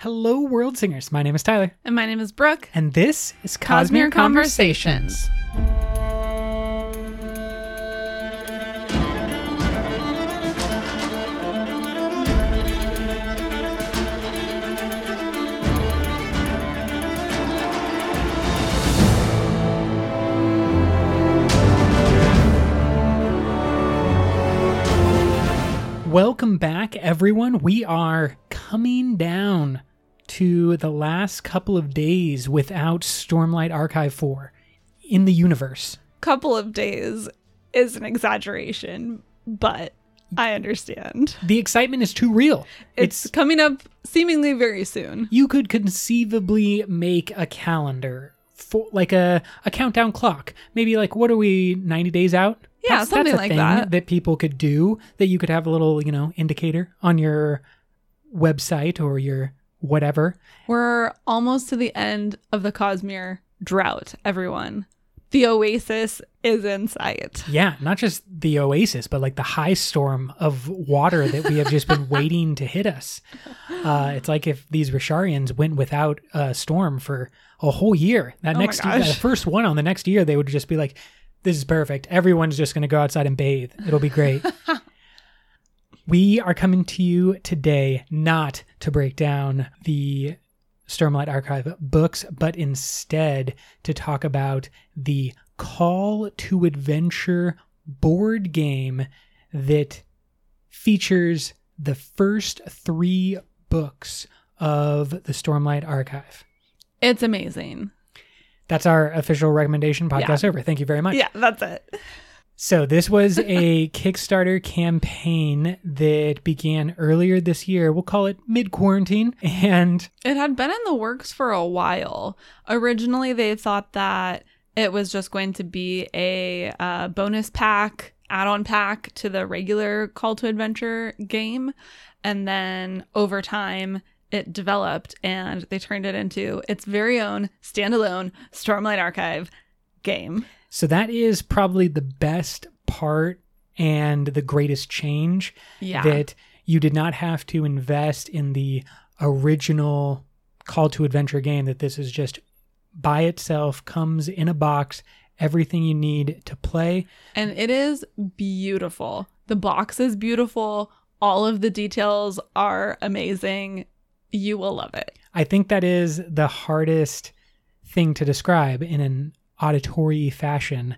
Hello, world singers. My name is Tyler, And my name is Brooke. and this is Cosmere Cosmere Conversations. Welcome back, everyone. We are coming down to the last couple of days without Stormlight Archive 4 in the universe. Couple of days is an exaggeration, but I understand. The excitement is too real. It's, coming up seemingly very soon. you could conceivably make a calendar for like a, a countdown clock. Maybe like what are we 90 days out? Yeah, something a like that. that people could do that you could have a little, you know, indicator on your website or your whatever. We're almost to the end of the Cosmere drought, everyone. The oasis is in sight. Yeah, not just the oasis, but like the high storm of water that we have just been waiting to hit us. Uh, it's like if these Rosharans went without a storm for a whole year. That Oh next year, first one on the next year, they would just be like, "This is perfect. Everyone's just going to go outside and bathe. It'll be great." we are coming to you today not to break down the Stormlight Archive books, but instead to talk about the Call to Adventure board game that features the first three books of the Stormlight Archive. It's amazing. That's our official recommendation podcast over. Thank you very much. Yeah, that's it. So this was a Kickstarter campaign that began earlier this year. We'll call it mid quarantine. And It had been in the works for a while. Originally, they thought that it was just going to be a uh, bonus pack, add on pack to the regular Call to Adventure game. And then over time, it developed and they turned it into its very own standalone Stormlight Archive game. So that is probably the best part and the greatest change Yeah. that you did not have to invest in the original call to adventure game that this is just by itself comes in a box everything you need to play And it is beautiful. The box is beautiful. All of the details are amazing. You will love it. i think that is the hardest thing to describe in an auditory fashion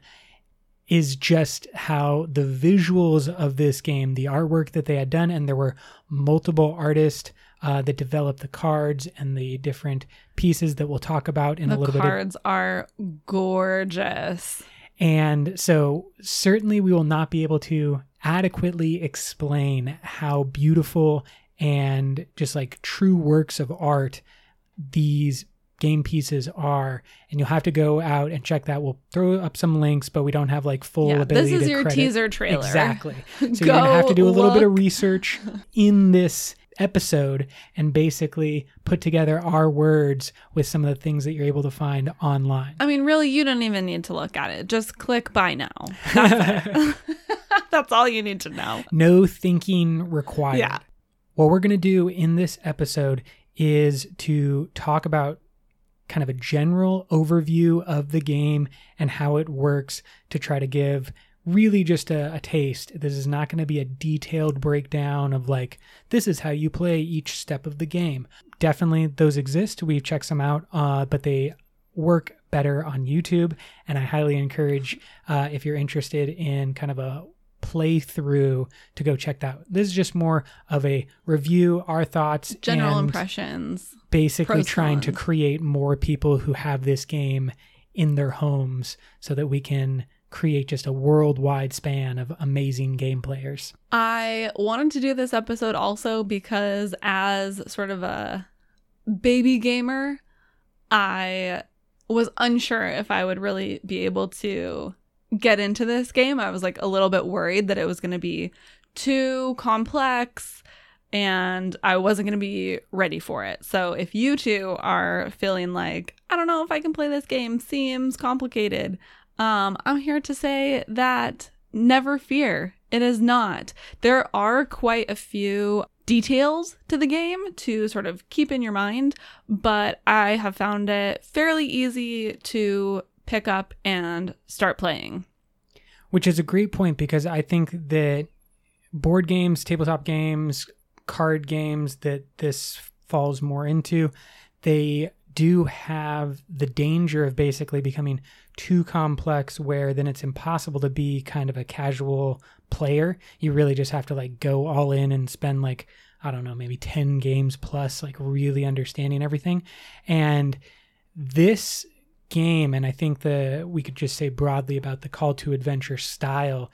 is just how the visuals of this game the artwork that they had done and there were multiple artists uh, that developed the cards and the different pieces that we'll talk about in a little bit of cards are gorgeous. And so, certainly, we will not be able to adequately explain how beautiful and just like true works of art these game pieces are. And you'll have to go out and check that. We'll throw up some links, but we don't have like full yeah, ability this is to your credit. teaser trailer. Exactly. So, Go you're going to have to do a little bit of research in this episode and basically put together our words with some of the things that you're able to find online. I mean, really, you don't even need to look at it. Just click buy now. That's. That's all you need to know. No thinking required. Yeah. What we're going to do in this episode is to talk about kind of a general overview of the game and how it works to try to give really just a, a taste. This is not going to be a detailed breakdown of like, this is how you play each step of the game. Definitely those exist. We've checked some out, uh, but they work better on YouTube. And I highly encourage uh, if you're interested in kind of a playthrough to go check that. This is just more of a review, our thoughts, General and impressions. basically trying to create more people who have this game in their homes so that we can create just a worldwide span of amazing game players. I wanted to do this episode also because, as sort of a baby gamer, I was unsure if I would really be able to get into this game. I was like a little bit worried that it was going to be too complex and I wasn't going to be ready for it. So if you two are feeling like, I don't know if I can play this game, seems complicated, um, I'm here to say that never fear. It is not. There are quite a few details to the game to sort of keep in your mind, but I have found it fairly easy to pick up and start playing. Which is a great point because I think that board games, tabletop games, card games that this falls more into, they do have the danger of basically becoming too complex where then it's impossible to be kind of a casual player. You really just have to like go all in and spend like I don't know, maybe 10 games plus like really understanding everything. And this game and I think the we could just say broadly about the call to adventure style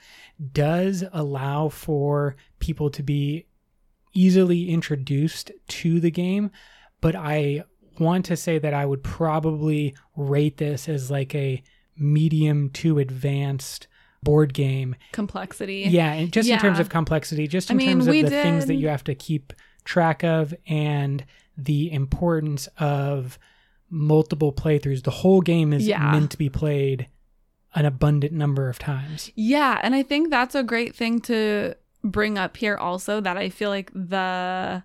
does allow for people to be easily introduced to the game, but I want to say that I would probably rate this as like a medium to advanced board game complexity. Yeah, and just Yeah. in terms of complexity, just in I mean, terms of the things that you have to keep track of and the importance of multiple playthroughs. The whole game is Yeah. meant to be played an abundant number of times. Yeah, and I think that's a great thing to bring up here also that I feel like the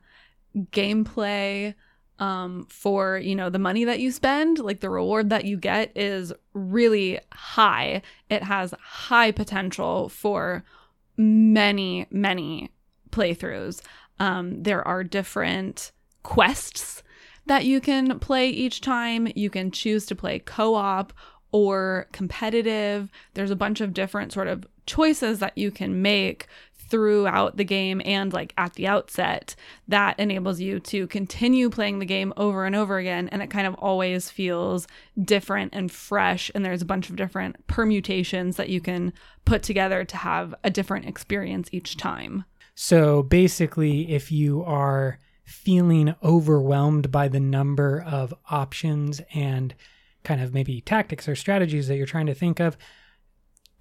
gameplay um for, you know, the money that you spend, like the reward that you get is really high. It has high potential for many, many playthroughs. Um there are different quests that you can play each time. You can choose to play co-op or competitive. There's a bunch of different sort of choices that you can make throughout the game and like at the outset that enables you to continue playing the game over and over again and it kind of always feels different and fresh and there's a bunch of different permutations that you can put together to have a different experience each time. So basically, if you are feeling overwhelmed by the number of options and kind of maybe tactics or strategies that you're trying to think of,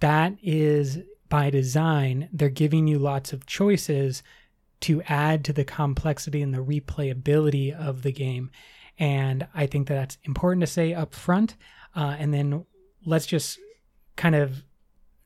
that is by design. They're giving you lots of choices to add to the complexity and the replayability of the game. And I think that that's important to say up front. Uh, and then let's just kind of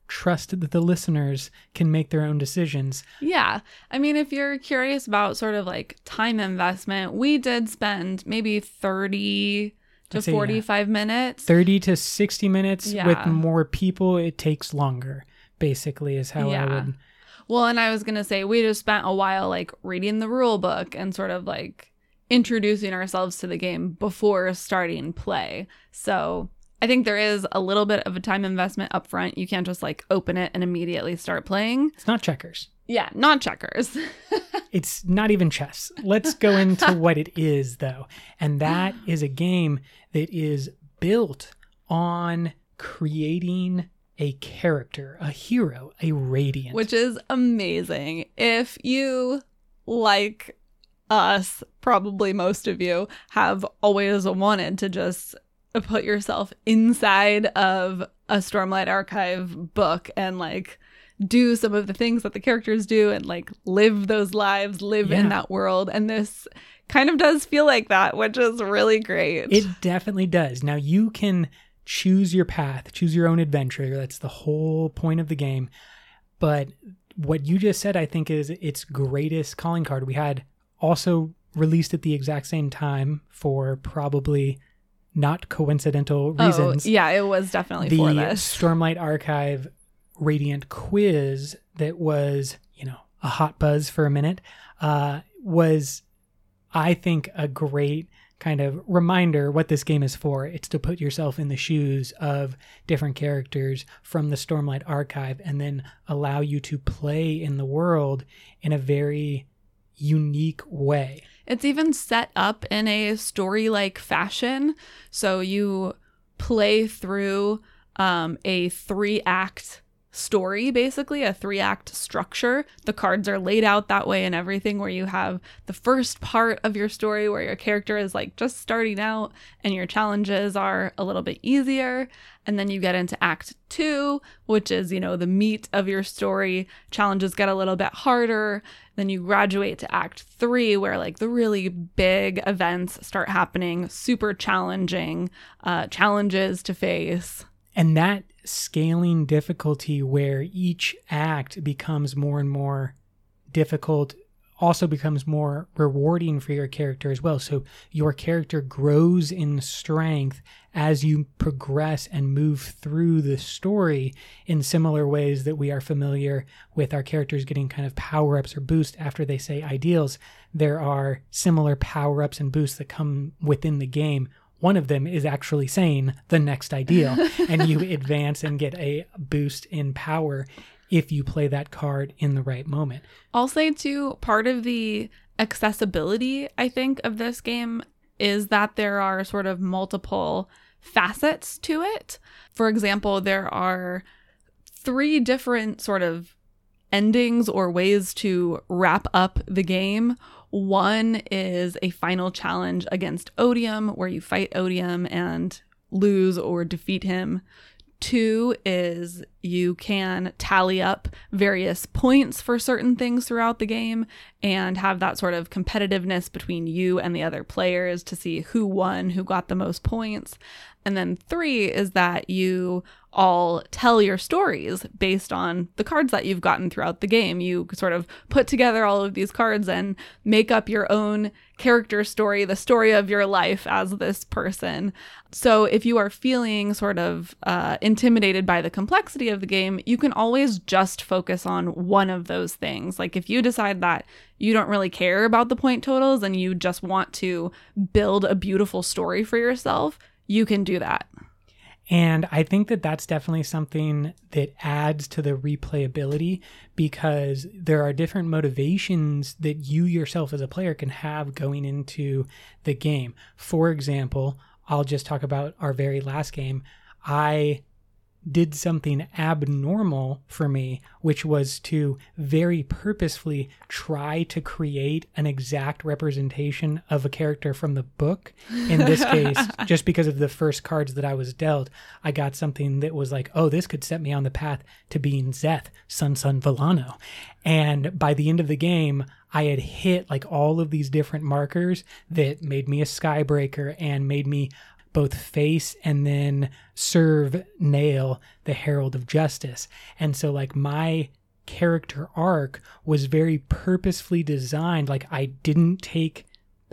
trust that the listeners can make their own decisions. Yeah. I mean, if you're curious about sort of like time investment, we did spend maybe 30 to say, yeah. 45 minutes. 30 to 60 minutes Yeah. with more people it takes longer basically is how i Yeah. would Well, and I was going to say, we just spent a while like reading the rule book and sort of like introducing ourselves to the game before starting play. So I think there is a little bit of a time investment up front. You can't just like open it and immediately start playing. it's not checkers Yeah, not checkers. it's not even chess let's go into what it is though and that is a game that is built on creating a character a hero a radiant which is amazing. If you, like us, probably most of you, have always wanted to just put yourself inside of a Stormlight Archive book and like do some of the things that the characters do and like live those lives, live Yeah. in that world. And this kind of does feel like that, which is really great. It definitely does. Now you can choose your path, choose your own adventure. That's the whole point of the game. But what you just said, I think, is its greatest calling card. We had also released at the exact same time for probably not coincidental reasons. Oh, yeah, it was definitely the for this. Stormlight Archive Radiant quiz that was, you know, a hot buzz for a minute, uh, was, I think, a great kind of reminder what this game is for. It's to put yourself in the shoes of different characters from the Stormlight Archive and then allow you to play in the world in a very unique way. It's even set up in a story like fashion. So you play through um, a three act story, basically, a three act structure. The cards are laid out that way and everything, where you have the first part of your story where your character is like just starting out and your challenges are a little bit easier. And then you get into act two, which is, you know, the meat of your story. Challenges get a little bit harder. Then you graduate to act three, where like the really big events start happening, super challenging uh, challenges to face. And that scaling difficulty where each act becomes more and more difficult also becomes more rewarding for your character as well. So your character grows in strength as you progress and move through the story in similar ways that we are familiar with our characters getting kind of power ups or boosts after they say ideals. There are similar power ups and boosts that come within the game. One of them is actually saying the next ideal, and you advance and get a boost in power if you play that card in the right moment. I'll say too, part of the accessibility, I think, of this game is that there are sort of multiple facets to it. For example, there are three different sort of endings or ways to wrap up the game. One is a final challenge against Odium, where you fight Odium and lose or defeat him. Two is you can tally up various points for certain things throughout the game and have that sort of competitiveness between you and the other players to see who won, who got the most points. And then three is that you all tell your stories based on the cards that you've gotten throughout the game. You sort of put together all of these cards and make up your own character story, the story of your life as this person. So if you are feeling sort of uh, intimidated by the complexity of the game, you can always just focus on one of those things. Like if you decide that you don't really care about the point totals and you just want to build a beautiful story for yourself, you can do that. And I think that that's definitely something that adds to the replayability because there are different motivations that you yourself as a player can have going into the game. For example, I'll just talk about our very last game. I did something abnormal for me, which was to very purposefully try to create an exact representation of a character from the book. In this case, just because of the first cards that I was dealt, I got something that was like, oh, this could set me on the path to being Szeth, Son Son Vallano. And by the end of the game, I had hit like all of these different markers that made me a skybreaker and made me both face and then serve Nale, the Herald of Justice. And so, like, my character arc was very purposefully designed. Like, I didn't take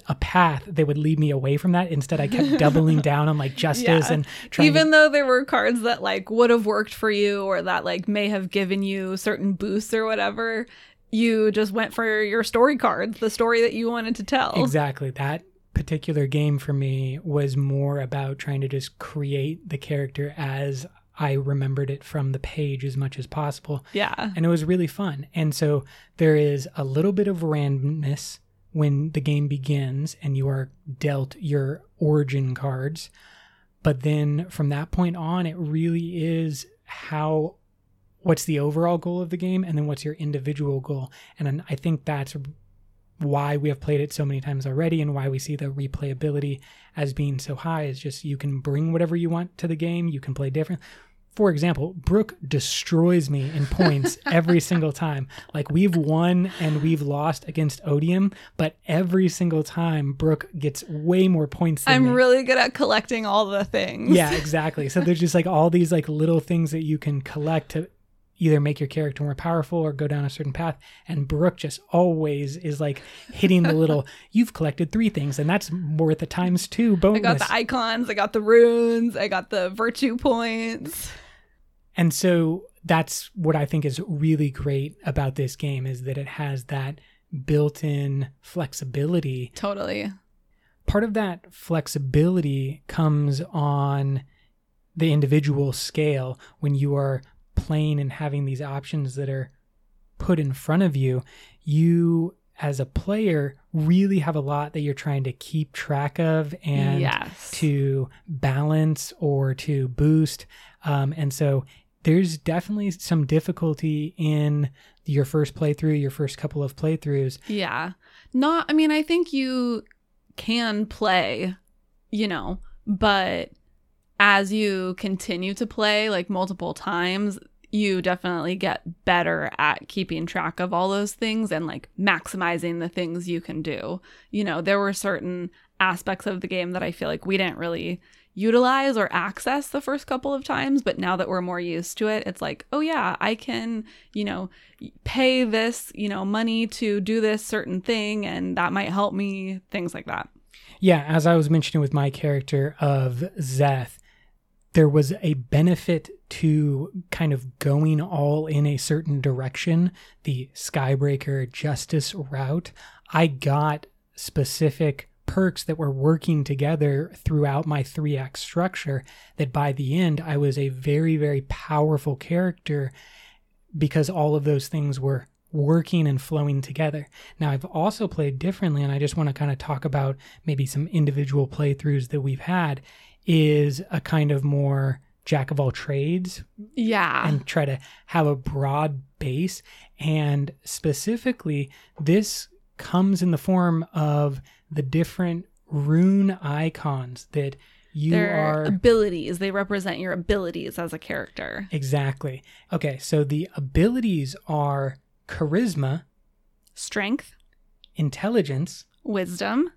a path that would lead me away from that. Instead, I kept doubling down on like justice yeah. and trying even to... though there were cards that like would have worked for you or that like may have given you certain boosts or whatever, you just went for your story cards, the story that you wanted to tell. Exactly. That particular game for me was more about trying to just create the character as I remembered it from the page as much as possible. Yeah. And it was really fun. And so there is a little bit of randomness when the game begins and you are dealt your origin cards. But then from that point on, it really is how what's the overall goal of the game and then what's your individual goal. And I think that's why we have played it so many times already and why we see the replayability as being so high is just you can bring whatever you want to the game, you can play different. For example, Brooke destroys me in points every single time. Like we've won and we've lost against Odium, but every single time Brooke gets way more points I'm me. really good at collecting all the things. Yeah, exactly. So there's just like all these like little things that you can collect to either make your character more powerful or go down a certain path. And Brooke just always is like hitting the little, you've collected three things, and that's worth a times two bonus. I got the icons, I got the runes, I got the virtue points. And so that's what I think is really great about this game is that it has that built-in flexibility. Totally. Part of that flexibility comes on the individual scale when you are playing and having these options that are put in front of you, you as a player really have a lot that you're trying to keep track of and yes. to balance or to boost. Um, and so there's definitely some difficulty in your first playthrough, your first couple of playthroughs. Yeah. Not, I mean, I think you can play, you know, but as you continue to play like multiple times, you definitely get better at keeping track of all those things and like maximizing the things you can do. You know, there were certain aspects of the game that I feel like we didn't really utilize or access the first couple of times but now that we're more used to it it's like oh yeah i can you know pay this you know money to do this certain thing and that might help me things like that Yeah, as I was mentioning with my character of Szeth, there was a benefit to kind of going all in a certain direction, the Skybreaker justice route. I got specific perks that were working together throughout my three act structure that by the end I was a very, very powerful character because all of those things were working and flowing together. Now, I've also played differently, and I just want to kind of talk about maybe some individual playthroughs that we've had. Is a kind of more jack of all trades yeah and try to have a broad base. And specifically, this comes in the form of the different rune icons that you their are. abilities they represent your abilities as a character Exactly. Okay, so the abilities are charisma, strength intelligence, wisdom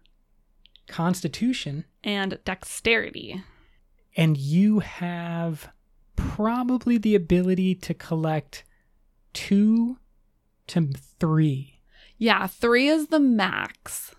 constitution, and dexterity and you have probably the ability to collect two to three, yeah three is the max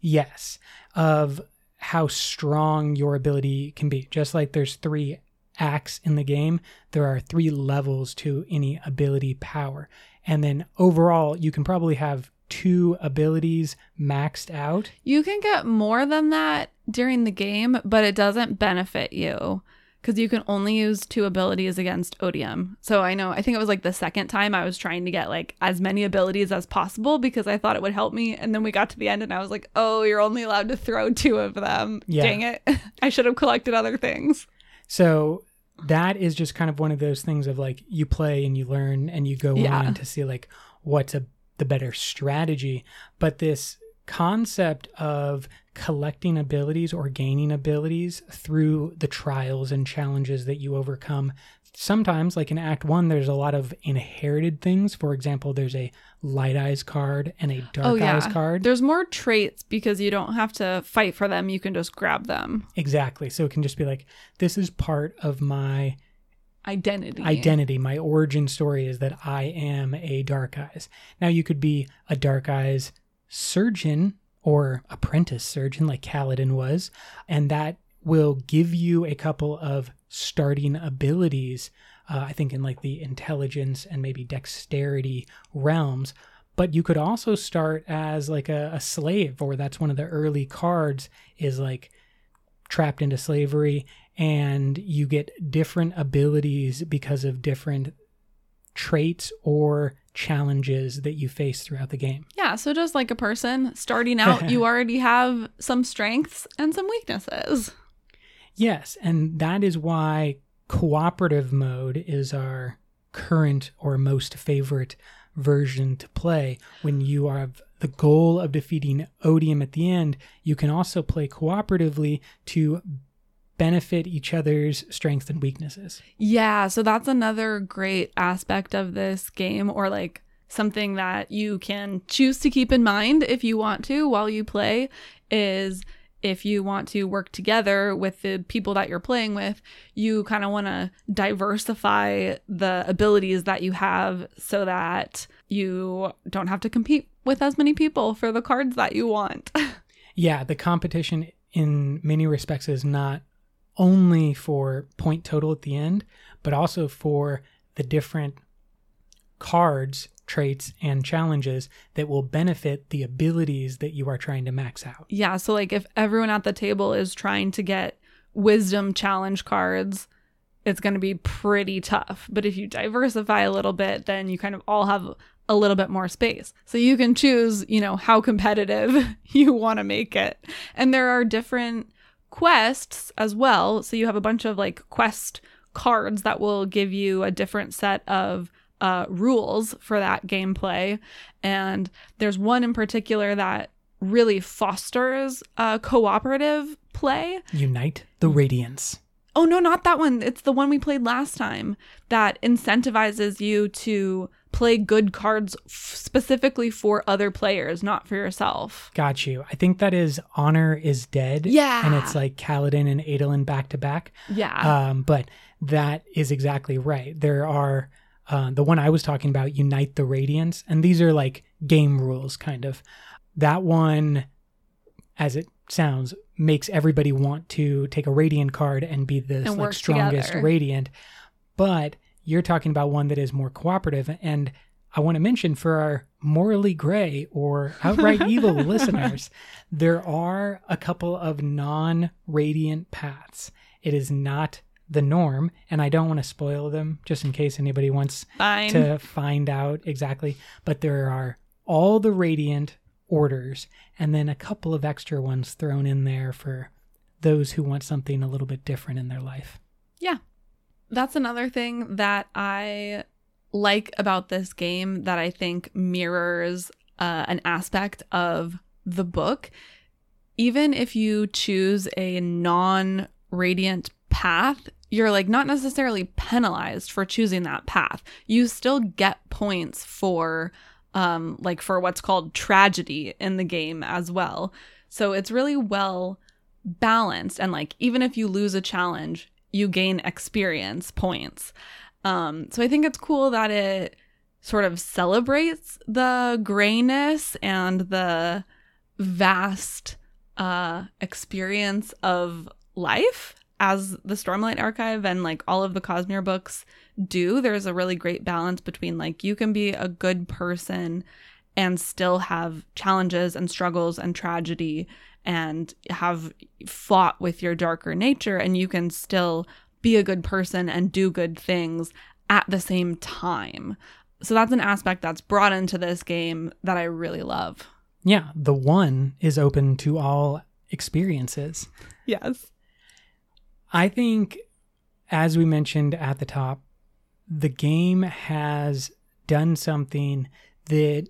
yes, of how strong your ability can be. Just like there's three acts in the game, there are three levels to any ability power. And then overall, you can probably have two abilities maxed out. You can get more than that during the game, but it doesn't benefit you because you can only use two abilities against Odium. So I know, I think it was like the second time I was trying to get like as many abilities as possible because I thought it would help me. And then we got to the end and I was like, oh, you're only allowed to throw two of them. Yeah. Dang it. I should have collected other things. So that is just kind of one of those things of like you play and you learn and you go Yeah. on to see like what's a the better strategy. But this concept of collecting abilities or gaining abilities through the trials and challenges that you overcome. Sometimes, like in Act One, there's a lot of inherited things. For example, there's a light eyes card and a dark oh, yeah. eyes card. There's more traits because you don't have to fight for them. You can just grab them. exactly. So it can just be like, this is part of my Identity. identity, my origin story is that I am a Dark Eyes. Now, you could be a Dark Eyes surgeon or apprentice surgeon, like Kaladin was, and that will give you a couple of starting abilities. Uh, I think in like the intelligence and maybe dexterity realms. But you could also start as like a, a slave, or that's one of the early cards is like trapped into slavery and you get different abilities because of different traits or challenges that you face throughout the game. Yeah, so just like a person starting out, you already have some strengths and some weaknesses. Yes, and that is why cooperative mode is our current or most favorite version to play. When you have the goal of defeating Odium at the end, you can also play cooperatively to benefit each other's strengths and weaknesses. Yeah, so that's another great aspect of this game, or like something that you can choose to keep in mind if you want to while you play is if you want to work together with the people that you're playing with, you kind of want to diversify the abilities that you have so that you don't have to compete with as many people for the cards that you want. Yeah, the competition in many respects is not only for point total at the end, but also for the different cards, traits, and challenges that will benefit the abilities that you are trying to max out. Yeah, so like if everyone at the table is trying to get wisdom challenge cards, it's going to be pretty tough. But if you diversify a little bit, then you kind of all have a little bit more space. So you can choose, you know, how competitive you want to make it. And there are different quests as well. So you have a bunch of like quest cards that will give you a different set of uh, rules for that gameplay. And there's one in particular that really fosters uh, cooperative play. Unite the Radiance. Oh, no, not that one. It's the one we played last time that incentivizes you to play good cards f- specifically for other players, not for yourself. Got you. I think that is Honor is Dead. Yeah. And it's like Kaladin and Adolin back to back. Yeah. Um, but that is exactly right. There are uh, the one I was talking about, Unite the Radiance, and these are like game rules, kind of. That one, as it sounds, makes everybody want to take a Radiant card and be the And like, strongest together. Radiant. But you're talking about one that is more cooperative, and I want to mention for our morally gray or outright evil listeners, there are a couple of non radiant paths. It is not the norm, and I don't want to spoil them just in case anybody wants Fine. to find out exactly. But there are all the radiant orders, and then a couple of extra ones thrown in there for those who want something a little bit different in their life. That's another thing that I like about this game that I think mirrors uh, an aspect of the book. Even if you choose a non radiant path, you're like not necessarily penalized for choosing that path. You still get points for um like for what's called tragedy in the game as well. So it's really well balanced and like even if you lose a challenge, you gain experience points. Um, so I think it's cool that it sort of celebrates the grayness and the vast uh, experience of life as the Stormlight Archive and like all of the Cosmere books do. There's a really great balance between like you can be a good person and still have challenges and struggles and tragedy and have fought with your darker nature and you can still be a good person and do good things at the same time. So that's an aspect that's brought into this game that I really love. Yeah, the one is open to all experiences. Yes. I think, as we mentioned at the top, the game has done something that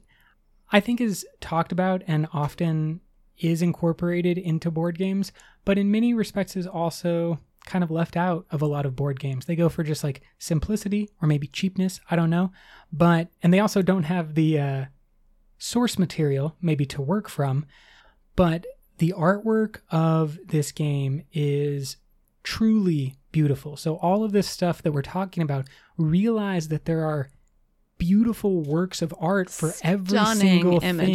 I think is talked about and often is incorporated into board games, but in many respects is also kind of left out of a lot of board games. They go for just like simplicity or maybe cheapness, I don't know. But, and they also don't have the uh, source material maybe to work from, but the artwork of this game is truly beautiful. So, all of this stuff that we're talking about, realize that there are beautiful works of art for every single Stunning thing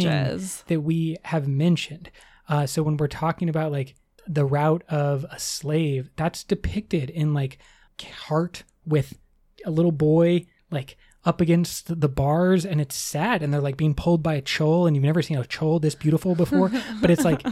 that we have mentioned. Uh, so, when we're talking about like the route of a slave, that's depicted in like heart with a little boy like up against the bars and it's sad and they're like being pulled by a chull and you've never seen a chull this beautiful before but it's like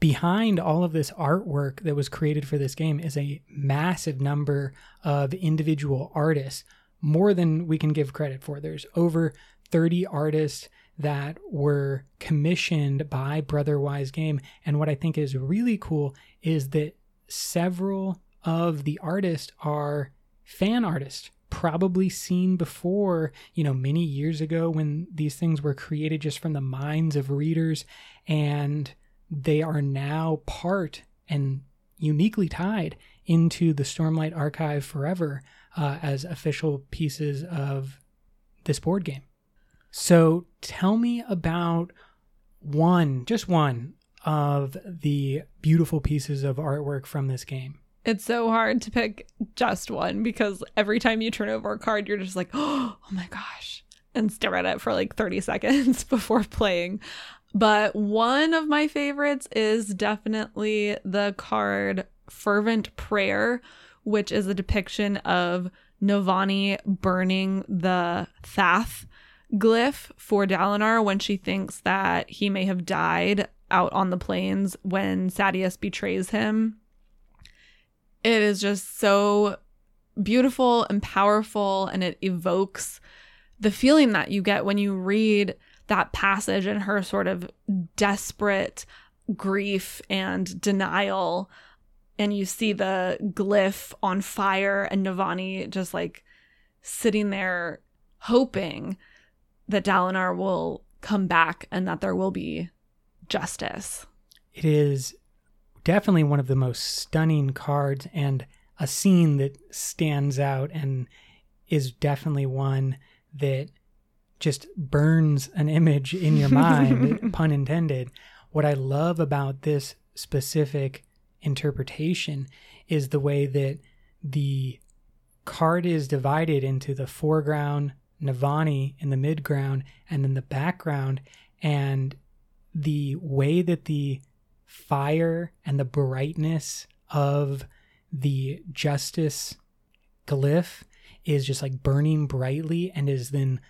behind all of this artwork that was created for this game is a massive number of individual artists more than we can give credit for. There's over 30 artists that were commissioned by Brotherwise game. And what i think is really cool is that several of the artists are fan artists probably seen before you know many years ago when these things were created just from the minds of readers. And they are now part and uniquely tied into the Stormlight Archive forever uh, as official pieces of this board game. So tell me about one, just one of the beautiful pieces of artwork from this game. It's so hard to pick just one because every time you turn over a card, you're just like, oh my gosh, and stare at it for like 30 seconds before playing. But one of my favorites is definitely the card Fervent Prayer, which is a depiction of Navani burning the Thath glyph for Dalinar when she thinks that he may have died out on the plains when Sadeas betrays him. It is just so beautiful and powerful, and it evokes the feeling that you get when you read that passage and her sort of desperate grief and denial. And you see the glyph on fire, and Navani just like sitting there hoping that Dalinar will come back and that there will be justice. It is definitely one of the most stunning cards and a scene that stands out and is definitely one that just burns an image in your mind, pun intended. What I love about this specific interpretation is the way that the card is divided into the foreground, Navani in the midground, and then the background. And the way that the fire and the brightness of the justice glyph is just like burning brightly and is then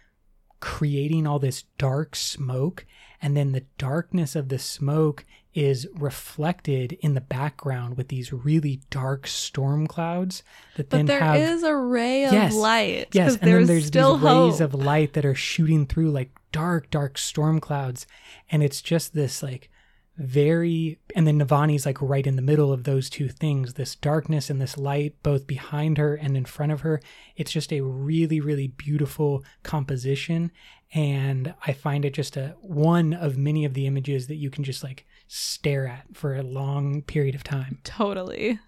creating all this dark smoke and then the darkness of the smoke is reflected in the background with these really dark storm clouds that But then there have is a ray of Yes, light. yes and then there's there's still these rays hope. of light that are shooting through like dark dark storm clouds and it's just this like very and then Navani's like right in the middle of those two things this darkness and this light both behind her and in front of her it's just a really really beautiful composition and I find it just a one of many of the images that you can just like stare at for a long period of time Totally.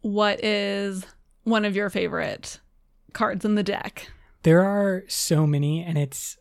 What is one of your favorite cards in the deck? There are so many, and it's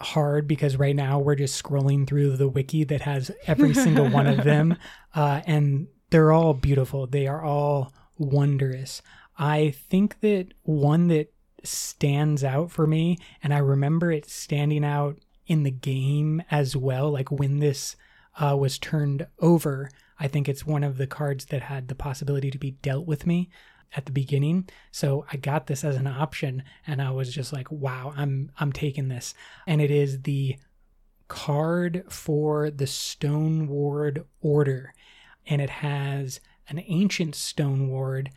hard because right now we're just scrolling through the wiki that has every single one of them, uh, and they're all beautiful. They are all wondrous. I think that one that stands out for me, and I remember it standing out in the game as well, like when this uh, was turned over. I think it's one of the cards that had the possibility to be dealt with me at the beginning. So I got this as an option and I was just like, wow, I'm I'm taking this. And it is the card for the Stone Ward Order. And it has an ancient Stone Ward,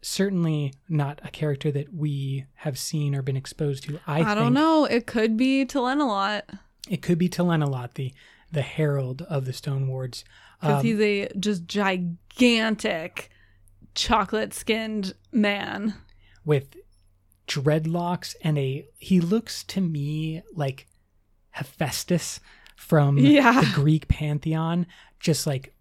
certainly not a character that we have seen or been exposed to. I, I, don't know. It could be Talenelat it could be Talenelat, the, the herald of the Stone Wards. because Um, he's a just gigantic chocolate skinned man. with dreadlocks and a he looks to me like Hephaestus from Yeah. the Greek pantheon just like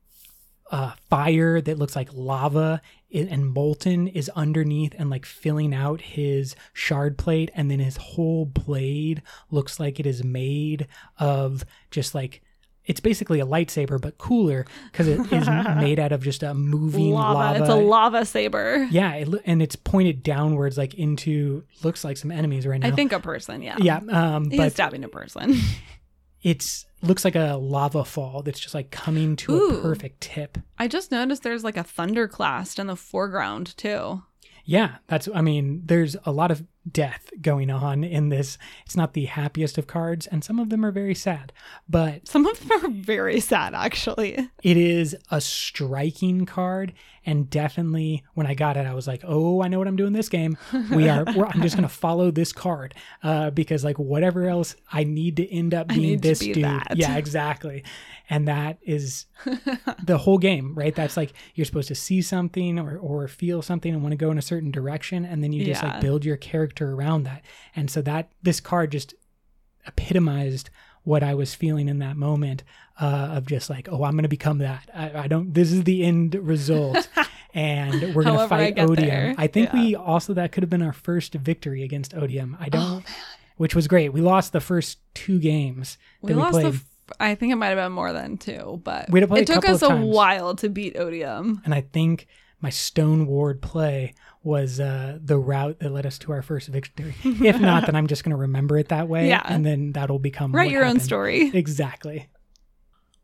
uh, fire that looks like lava and molten is underneath and like filling out his shard plate and then his whole blade looks like it is made of just like it's basically a lightsaber but cooler because it is made out of just a moving Lava. lava It's a lava saber. yeah, it, and it's pointed downwards, like into looks like some enemies right now. I think a person, yeah. Yeah, um, He's but stabbing a person. it's looks like a lava fall that's just like coming to Ooh. a perfect tip. I just noticed there's like a thunderclast in the foreground too. Yeah, that's. I mean, there's a lot of death going on in this. It's not the happiest of cards, and some of them are very sad, but Some of them are very sad, actually. it is a striking card. And definitely, when I got it, I was like, "Oh, I know what I'm doing this game. We are. We're, I'm just gonna follow this card uh, because, like, whatever else, I need to end up being this be dude. that. Yeah, exactly. And that is the whole game, right? That's like you're supposed to see something or or feel something and want to go in a certain direction, and then you just Yeah. like build your character around that. And so that this card just epitomized what I was feeling in that moment uh, of just like, oh, I'm going to become that. I, I don't. This is the end result, and we're going to However I fight Odium. there. I think Yeah. Oh, we also that could have been our first victory against Odium. I don't, which was great. We lost the first two games We that we, lost played, the. F- I think it might have been more than two, but We had to play it took us a while to beat Odium. and I think my Stone Ward play was uh, the route that led us to our first victory. if not, then I'm just going to remember it that way, Yeah. and then that'll become Write your own story. Exactly.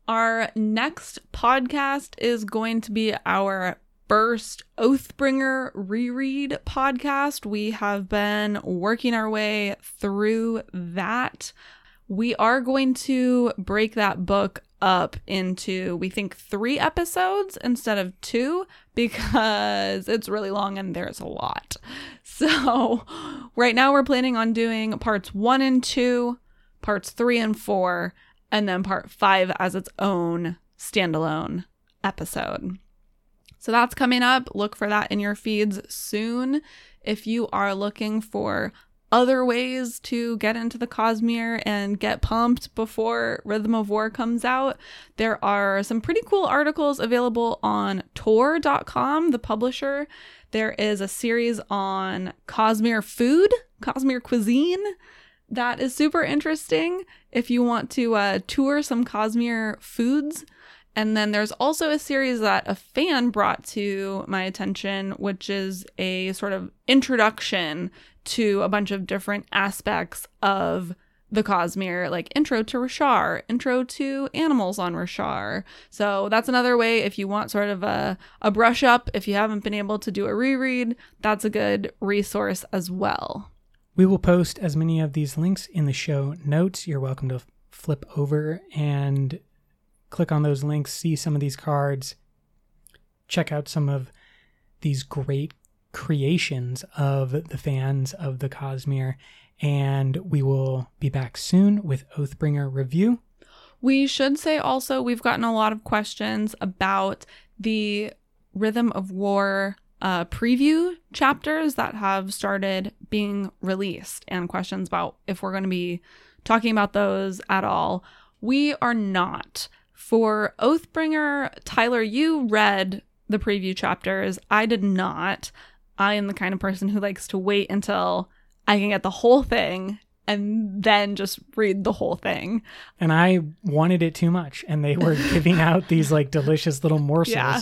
Our next podcast is going to be our first Oathbringer reread podcast. We have been working our way through that. We are going to break that book up into, we think, three episodes instead of two because it's really long and there's a lot. So, right now we're planning on doing parts one and two, parts three and four, and then part five as its own standalone episode. So that's coming up. Look for that in your feeds soon. If you are looking for other ways to get into the Cosmere and get pumped before Rhythm of War comes out, there are some pretty cool articles available on Tor.com, the publisher. There is a series on Cosmere food, Cosmere cuisine, that is super interesting if you want to uh, tour some Cosmere foods. And then there's also a series that a fan brought to my attention, which is a sort of introduction to a bunch of different aspects of the Cosmere, like intro to Roshar, intro to animals on Roshar. So that's another way if you want sort of a, a brush up, if you haven't been able to do a reread, that's a good resource as well. We will post as many of these links in the show notes. You're welcome to flip over and click on those links, see some of these cards, check out some of these great creations of the fans of the Cosmere and we will be back soon with Oathbringer review. We should say also we've gotten a lot of questions about the Rhythm of War uh, preview chapters that have started being released, and questions about if we're going to be talking about those at all. We are not. For Oathbringer, Tyler, you read the preview chapters. I did not. I am the kind of person who likes to wait until I can get the whole thing and then just read the whole thing. And I wanted it too much, and they were giving out these like delicious little morsels. Yeah.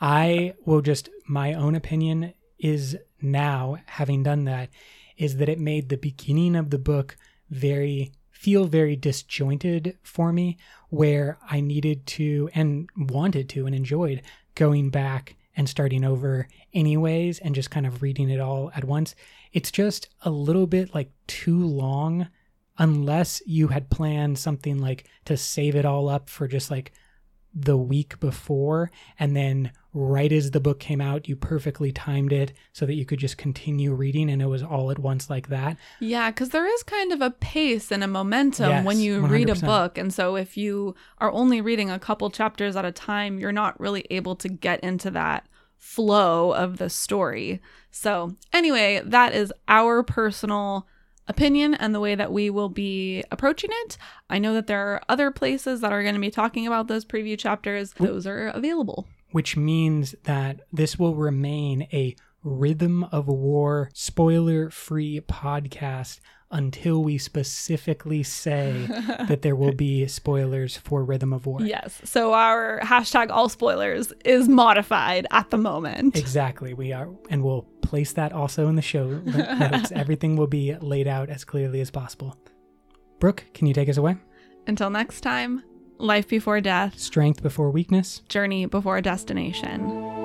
I will just, my own opinion is now, having done that, is that it made the beginning of the book very, feel very disjointed for me, where I needed to and wanted to and enjoyed going back and starting over anyways and just kind of reading it all at once. It's just a little bit like too long unless you had planned something like to save it all up for just like the week before and then right as the book came out you perfectly timed it so that you could just continue reading and it was all at once like that yeah because there is kind of a pace and a momentum yes, when you 100%. read a book and so if you are only reading a couple chapters at a time you're not really able to get into that flow of the story. So, anyway, that is our personal opinion and the way that we will be approaching it. I know that there are other places that are going to be talking about those preview chapters. Those are available. Which means that this will remain a Rhythm of War spoiler free podcast until we specifically say that there will be spoilers for Rhythm of War. Yes. So our hashtag all spoilers is modified at the moment. Exactly. We are, and we'll place that also in the show notes. Everything will be laid out as clearly as possible. Brooke, can you take us away? Until next time, life before death, strength before weakness, journey before destination.